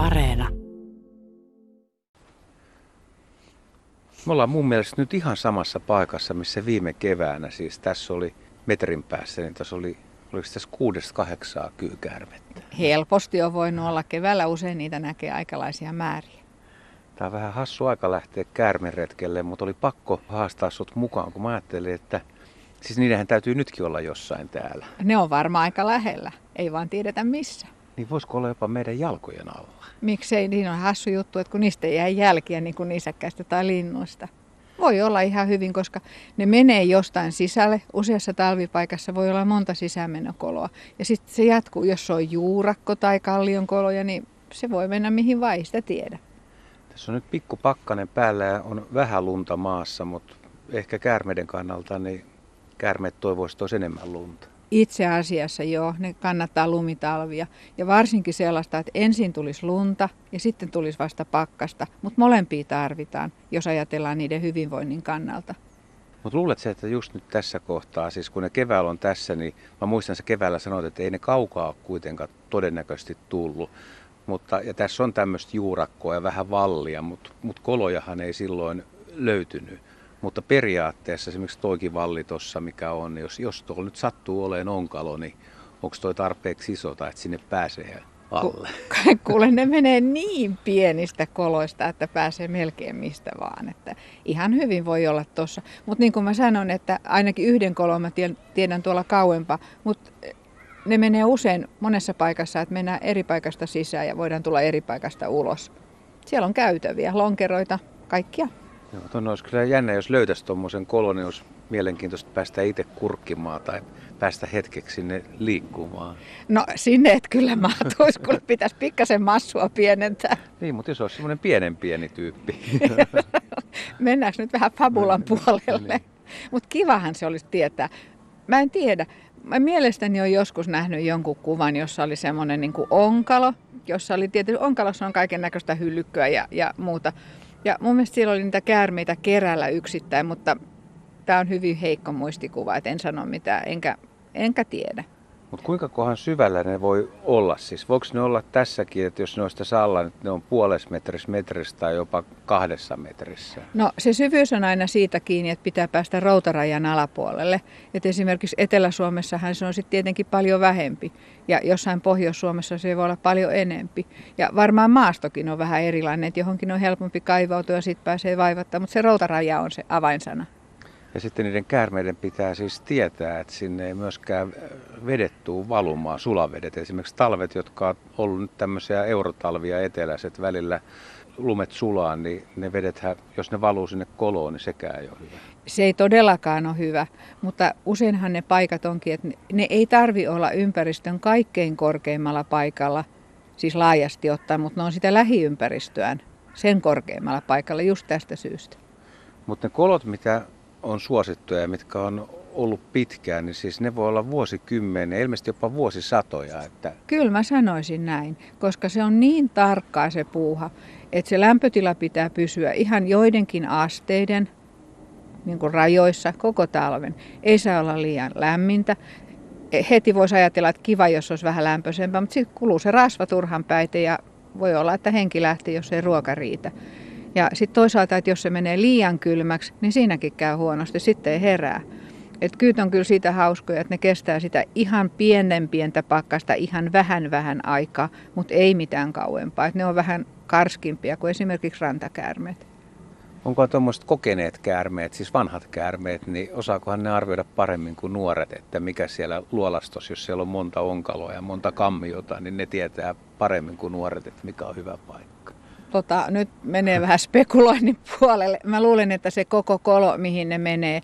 Areena. Me ollaan mun mielestä nyt ihan samassa paikassa, missä viime keväänä, siis tässä oli metrin päässä, niin tässä oli, oliko tässä kuudesta kahdeksaa kyykäärmettä. Helposti on voinut olla keväällä, usein niitä näkee aikalaisia määriä. Tämä on vähän hassu aika lähteä käärmeretkelle, mutta oli pakko haastaa sut mukaan, kun mä ajattelin, että siis niidenhän täytyy nytkin olla jossain täällä. Ne on varmaan aika lähellä, ei vaan tiedetä missä. Niin voisiko olla jopa meidän jalkojen alla? Miksei, niin on hassu juttu, että kun niistä jää jälkiä niin kuin nisäkkäistä tai linnuista. Voi olla ihan hyvin, koska ne menee jostain sisälle. Useassa talvipaikassa voi olla monta sisämenokoloa. Ja sitten se jatkuu, jos se on juurakko tai kallionkoloja, niin se voi mennä mihin vai, sitä tiedä. Tässä on nyt pikku pakkanen päällä ja on vähän lunta maassa, mutta ehkä käärmeiden kannalta niin käärmeet toivoisivat enemmän lunta. Itse asiassa joo, ne kannattaa lumitalvia. Ja varsinkin sellaista, että ensin tulisi lunta ja sitten tulisi vasta pakkasta. Mutta molempia tarvitaan, jos ajatellaan niiden hyvinvoinnin kannalta. Mutta luulet että just nyt tässä kohtaa, siis kun ne keväällä on tässä, niin mä muistan se keväällä sanoit, että ei ne kaukaa kuitenkaan todennäköisesti tullut. Mutta, ja tässä on tämmöistä juurakkoa ja vähän vallia, mutta, mutta kolojahan ei silloin löytynyt. Mutta periaatteessa esimerkiksi toikin valli tuossa, mikä on, jos, jos tuolla nyt sattuu olemaan onkalo, niin onko toi tarpeeksi iso tai että sinne pääsee alle? Kuule, ne menee niin pienistä koloista, että pääsee melkein mistä vaan. Että ihan hyvin voi olla tuossa. Mutta niin kuin mä sanon, että ainakin yhden kolon mä tiedän tuolla kauempaa, mutta ne menee usein monessa paikassa, että mennään eri paikasta sisään ja voidaan tulla eri paikasta ulos. Siellä on käytäviä, lonkeroita, kaikkia. Joo, tuonne olisi kyllä jännä, jos löytäisi tuommoisen kolon, niin olisi mielenkiintoista päästä itse kurkkimaan tai päästä hetkeksi sinne liikkumaan. No sinne et kyllä mahtuisi, kun pitäisi pikkasen massua pienentää. Niin, mutta jos olisi semmoinen pienen pieni tyyppi. Mennäänkö nyt vähän fabulan puolelle? niin. Mutta kivahan se olisi tietää. Mä en tiedä. Mä mielestäni olen joskus nähnyt jonkun kuvan, jossa oli semmoinen niin onkalo, jossa oli tietysti, onkalossa on kaiken näköistä hyllykköä ja, ja muuta. Ja mun mielestä siellä oli niitä käärmeitä kerällä yksittäin, mutta tämä on hyvin heikko muistikuva, että en sano mitään, enkä, enkä tiedä. Mutta kuinka kohan syvällä ne voi olla? Siis voiko ne olla tässäkin, että jos noista salla, että ne on puolessa metrissä, metrissä tai jopa kahdessa metrissä? No se syvyys on aina siitä kiinni, että pitää päästä routarajan alapuolelle. Et esimerkiksi Etelä-Suomessahan se on sitten tietenkin paljon vähempi. Ja jossain Pohjois-Suomessa se voi olla paljon enempi. Ja varmaan maastokin on vähän erilainen, että johonkin on helpompi kaivautua ja sitten pääsee vaivattaa. Mutta se routaraja on se avainsana. Ja sitten niiden käärmeiden pitää siis tietää, että sinne ei myöskään vedet tuu valumaan, sulavedet. Esimerkiksi talvet, jotka on ollut nyt tämmöisiä eurotalvia eteläiset välillä lumet sulaa, niin ne vedet, jos ne valuu sinne koloon, niin sekään ei ole hyvä. Se ei todellakaan ole hyvä, mutta useinhan ne paikat onkin, että ne ei tarvi olla ympäristön kaikkein korkeimmalla paikalla, siis laajasti ottaen, mutta ne on sitä lähiympäristöään sen korkeimmalla paikalla just tästä syystä. Mutta ne kolot, mitä on suosittuja ja mitkä on ollut pitkään, niin siis ne voi olla vuosikymmeniä, ilmeisesti jopa vuosisatoja. Että... Kyllä mä sanoisin näin, koska se on niin tarkkaa se puuha, että se lämpötila pitää pysyä ihan joidenkin asteiden niin kuin rajoissa koko talven. Ei saa olla liian lämmintä. Heti voisi ajatella, että kiva, jos olisi vähän lämpöisempää, mutta sitten kuluu se rasva turhan päite ja voi olla, että henki lähtee, jos ei ruoka riitä. Ja sitten toisaalta, että jos se menee liian kylmäksi, niin siinäkin käy huonosti, sitten ei herää. Et kyyt on kyllä siitä hauskoja, että ne kestää sitä ihan pienen pientä pakkasta ihan vähän vähän aikaa, mutta ei mitään kauempaa. Et ne on vähän karskimpia kuin esimerkiksi rantakäärmeet. Onko tuommoiset kokeneet käärmeet, siis vanhat käärmeet, niin osaakohan ne arvioida paremmin kuin nuoret, että mikä siellä luolastossa, jos siellä on monta onkaloa ja monta kammiota, niin ne tietää paremmin kuin nuoret, että mikä on hyvä paikka tota, nyt menee vähän spekuloinnin puolelle. Mä luulen, että se koko kolo, mihin ne menee,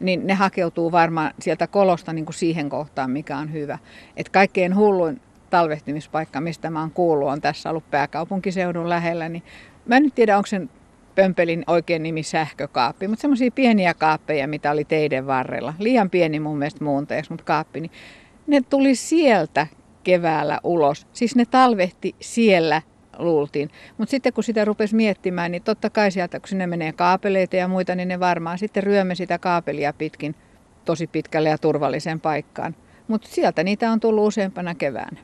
niin ne hakeutuu varmaan sieltä kolosta niin kuin siihen kohtaan, mikä on hyvä. Et kaikkein hulluin talvehtimispaikka, mistä mä oon kuullut, on tässä ollut pääkaupunkiseudun lähellä. Niin mä en nyt tiedä, onko sen pömpelin oikein nimi sähkökaappi, mutta semmoisia pieniä kaappeja, mitä oli teiden varrella. Liian pieni mun mielestä muunteeksi, mutta kaappi. Niin ne tuli sieltä keväällä ulos. Siis ne talvehti siellä luultiin. Mutta sitten kun sitä rupesi miettimään, niin totta kai sieltä, kun sinne menee kaapeleita ja muita, niin ne varmaan sitten ryömme sitä kaapelia pitkin tosi pitkälle ja turvalliseen paikkaan. Mutta sieltä niitä on tullut useampana keväänä.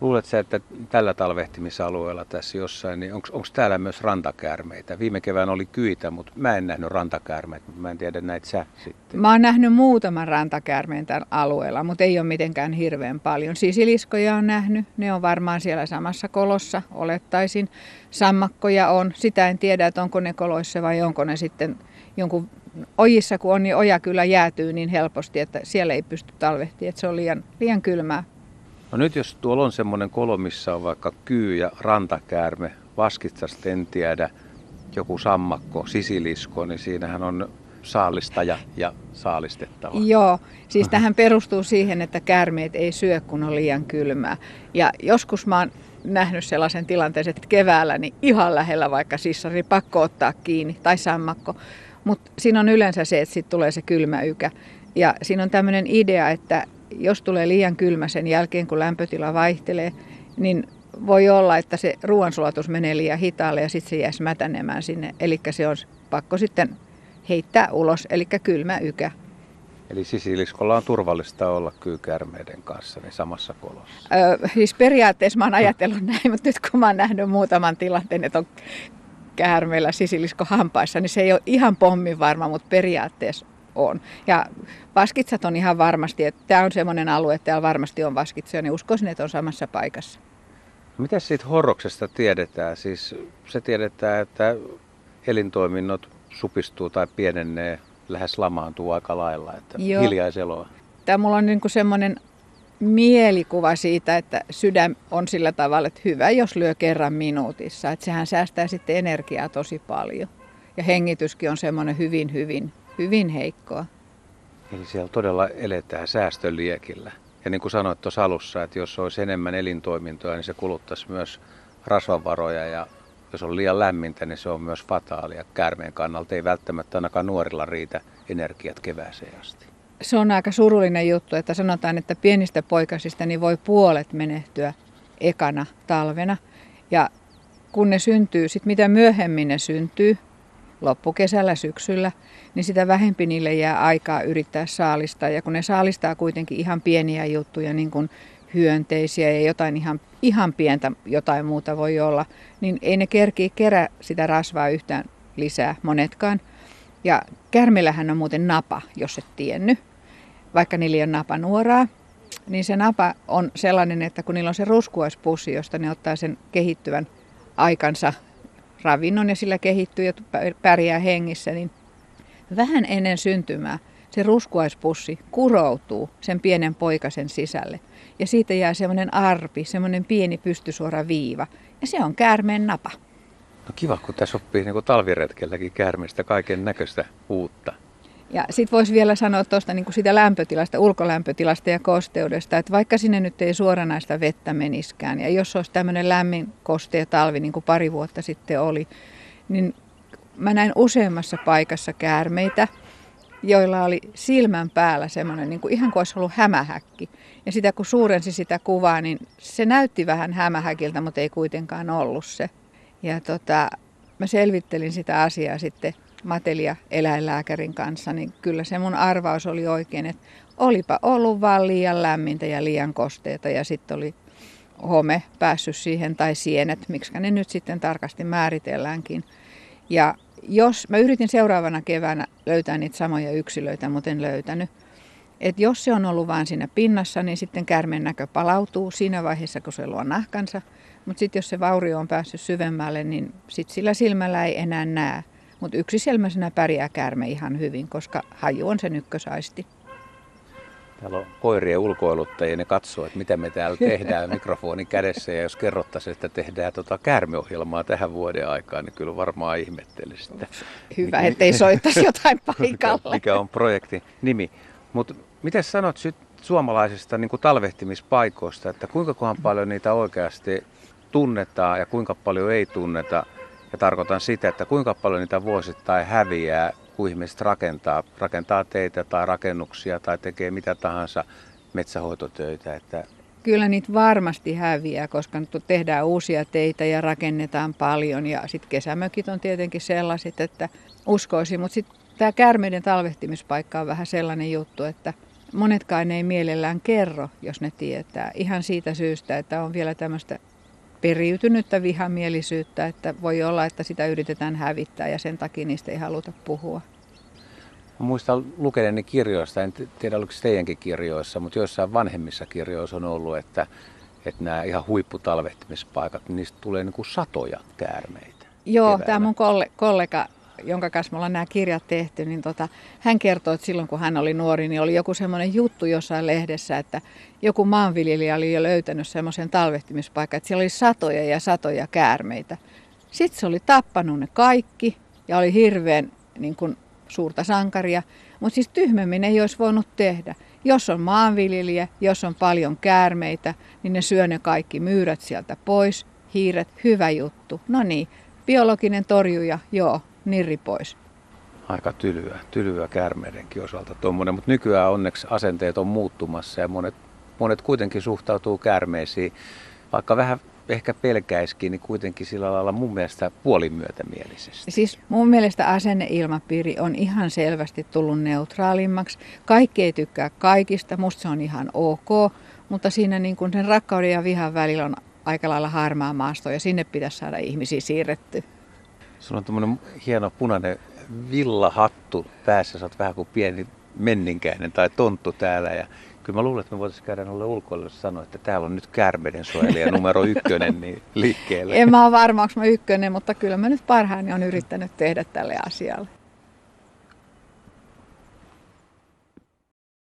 Luuletko että tällä talvehtimisalueella tässä jossain, niin onko täällä myös rantakäärmeitä? Viime kevään oli kyitä, mutta mä en nähnyt rantakäärmeitä, mutta mä en tiedä näitä sä sitten. Mä oon nähnyt muutaman rantakäärmeen tällä alueella, mutta ei ole mitenkään hirveän paljon. Sisiliskoja on nähnyt, ne on varmaan siellä samassa kolossa, olettaisin. Sammakkoja on, sitä en tiedä, että onko ne koloissa vai onko ne sitten jonkun ojissa, kun on, niin oja kyllä jäätyy niin helposti, että siellä ei pysty talvehtimaan, että se on liian, liian kylmää. No nyt jos tuolla on semmoinen kolo, missä on vaikka kyy ja rantakäärme, vaskitsasta en tiedä, joku sammakko, sisilisko, niin siinähän on saalistaja ja saalistettava. Joo, siis tähän perustuu siihen, että käärmeet ei syö, kun on liian kylmää. Ja joskus mä oon nähnyt sellaisen tilanteen, että keväällä niin ihan lähellä vaikka sissari pakko ottaa kiinni tai sammakko. Mutta siinä on yleensä se, että sitten tulee se kylmä ykä. Ja siinä on tämmöinen idea, että jos tulee liian kylmä sen jälkeen, kun lämpötila vaihtelee, niin voi olla, että se ruoansulatus menee liian hitaalle ja sitten se jää mätänemään sinne. Eli se on pakko sitten heittää ulos, eli kylmä ykä. Eli sisiliskolla on turvallista olla kyykärmeiden kanssa niin samassa kolossa? Öö, siis periaatteessa mä oon ajatellut näin, mutta nyt kun mä oon nähnyt muutaman tilanteen, että on käärmeillä sisilisko hampaissa, niin se ei ole ihan pommin varma, mutta periaatteessa on. Ja vaskitsat on ihan varmasti, että tämä on semmoinen alue, että täällä varmasti on vaskitsia, niin uskoisin, että on samassa paikassa. Mitä siitä horroksesta tiedetään? Siis se tiedetään, että elintoiminnot supistuu tai pienenee, lähes lamaantuu aika lailla, että Joo. hiljaiseloa. Tämä mulla on niin kuin semmoinen mielikuva siitä, että sydän on sillä tavalla, että hyvä, jos lyö kerran minuutissa. Että sehän säästää sitten energiaa tosi paljon. Ja hengityskin on semmoinen hyvin, hyvin, hyvin heikkoa. Eli siellä todella eletään säästöliekillä. Ja niin kuin sanoit tuossa alussa, että jos olisi enemmän elintoimintoja, niin se kuluttaisi myös rasvavaroja ja jos on liian lämmintä, niin se on myös fataalia. Käärmeen kannalta ei välttämättä ainakaan nuorilla riitä energiat kevääseen asti se on aika surullinen juttu, että sanotaan, että pienistä poikasista niin voi puolet menehtyä ekana talvena. Ja kun ne syntyy, sit mitä myöhemmin ne syntyy, loppukesällä, syksyllä, niin sitä vähempi niille jää aikaa yrittää saalistaa. Ja kun ne saalistaa kuitenkin ihan pieniä juttuja, niin kuin hyönteisiä ja jotain ihan, ihan pientä jotain muuta voi olla, niin ei ne kerkii kerää sitä rasvaa yhtään lisää, monetkaan. Ja kärmillähän on muuten napa, jos et tiennyt vaikka niillä on napa nuoraa, niin se napa on sellainen, että kun niillä on se ruskuaispussi, josta ne ottaa sen kehittyvän aikansa ravinnon ja sillä kehittyy ja pärjää hengissä, niin vähän ennen syntymää se ruskuaispussi kuroutuu sen pienen poikasen sisälle. Ja siitä jää semmoinen arpi, semmoinen pieni pystysuora viiva. Ja se on käärmeen napa. No kiva, kun tässä oppii niin talviretkelläkin käärmeestä kaiken näköistä uutta. Ja sitten voisi vielä sanoa tuosta niin sitä lämpötilasta, ulkolämpötilasta ja kosteudesta, että vaikka sinne nyt ei suoranaista vettä meniskään, ja jos olisi tämmöinen lämmin kostea talvi, niin kuin pari vuotta sitten oli, niin mä näin useammassa paikassa käärmeitä, joilla oli silmän päällä semmoinen, niin kuin ihan kuin olisi ollut hämähäkki. Ja sitä kun suurensi sitä kuvaa, niin se näytti vähän hämähäkiltä, mutta ei kuitenkaan ollut se. Ja tota, mä selvittelin sitä asiaa sitten Matelia eläinlääkärin kanssa, niin kyllä se mun arvaus oli oikein, että olipa ollut vaan liian lämmintä ja liian kosteita ja sitten oli home päässyt siihen tai sienet, miksi ne nyt sitten tarkasti määritelläänkin. Ja jos, mä yritin seuraavana keväänä löytää niitä samoja yksilöitä, mutta en löytänyt. Et jos se on ollut vain siinä pinnassa, niin sitten kärmen näkö palautuu siinä vaiheessa, kun se luo nahkansa. Mutta sitten jos se vaurio on päässyt syvemmälle, niin sit sillä silmällä ei enää näe. Mutta yksiselmäisenä pärjää käärme ihan hyvin, koska haju on sen ykkösaisti. Täällä on koirien ulkoiluttajia, ne katsoo, että mitä me täällä tehdään mikrofonin kädessä. Ja jos kerrottaisiin, että tehdään tuota käärmeohjelmaa tähän vuoden aikaan, niin kyllä varmaan ihmettelisi sitä. Hyvä, ettei soittaisi jotain paikalle. Mikä, mikä on projektin nimi. Mutta miten sanot sit suomalaisista niin kuin talvehtimispaikoista, että kuinka paljon niitä oikeasti tunnetaan ja kuinka paljon ei tunneta – ja tarkoitan sitä, että kuinka paljon niitä vuosittain häviää, kun ihmiset rakentaa, rakentaa teitä tai rakennuksia tai tekee mitä tahansa metsähoitotöitä. Että Kyllä niitä varmasti häviää, koska nyt tehdään uusia teitä ja rakennetaan paljon. Ja sitten kesämökit on tietenkin sellaiset, että uskoisin. Mutta sitten tämä kärmeiden talvehtimispaikka on vähän sellainen juttu, että monetkaan ei mielellään kerro, jos ne tietää. Ihan siitä syystä, että on vielä tämmöistä periytynyttä vihamielisyyttä, että voi olla, että sitä yritetään hävittää ja sen takia niistä ei haluta puhua. Mä muistan lukeneeni kirjoista, en tiedä oliko se teidänkin kirjoissa, mutta joissain vanhemmissa kirjoissa on ollut, että, että nämä ihan huipputalvehtimispaikat, niin niistä tulee niin kuin satoja käärmeitä. Joo, tämä mun kollega jonka kanssa me ollaan nämä kirjat tehty, niin tota, hän kertoi, että silloin kun hän oli nuori, niin oli joku semmoinen juttu jossain lehdessä, että joku maanviljelijä oli jo löytänyt semmoisen talvehtimispaikan, että siellä oli satoja ja satoja käärmeitä. Sitten se oli tappanut ne kaikki ja oli hirveän niin kuin, suurta sankaria, mutta siis tyhmemmin ei olisi voinut tehdä. Jos on maanviljelijä, jos on paljon käärmeitä, niin ne syö ne kaikki myyrät sieltä pois, hiiret, hyvä juttu. No niin, biologinen torjuja, joo, nirri pois. Aika tylyä, tylyä käärmeidenkin osalta tuommoinen, mutta nykyään onneksi asenteet on muuttumassa ja monet, monet kuitenkin suhtautuu käärmeisiin, vaikka vähän ehkä pelkäiskin, niin kuitenkin sillä lailla mun mielestä puolimyötämielisesti. Siis mun mielestä asenneilmapiiri on ihan selvästi tullut neutraalimmaksi. Kaikki ei tykkää kaikista, musta se on ihan ok, mutta siinä niin kuin sen rakkauden ja vihan välillä on aika lailla harmaa maasto ja sinne pitäisi saada ihmisiä siirretty. Sulla on tämmöinen hieno punainen villahattu päässä, sä oot vähän kuin pieni menninkäinen tai tonttu täällä ja kyllä mä luulen, että me voitaisiin käydä noille ulkoille sanoa, että täällä on nyt käärmeiden suojelija numero ykkönen niin liikkeelle. En mä ole varma, onko mä ykkönen, mutta kyllä mä nyt parhaani on yrittänyt tehdä tälle asialle.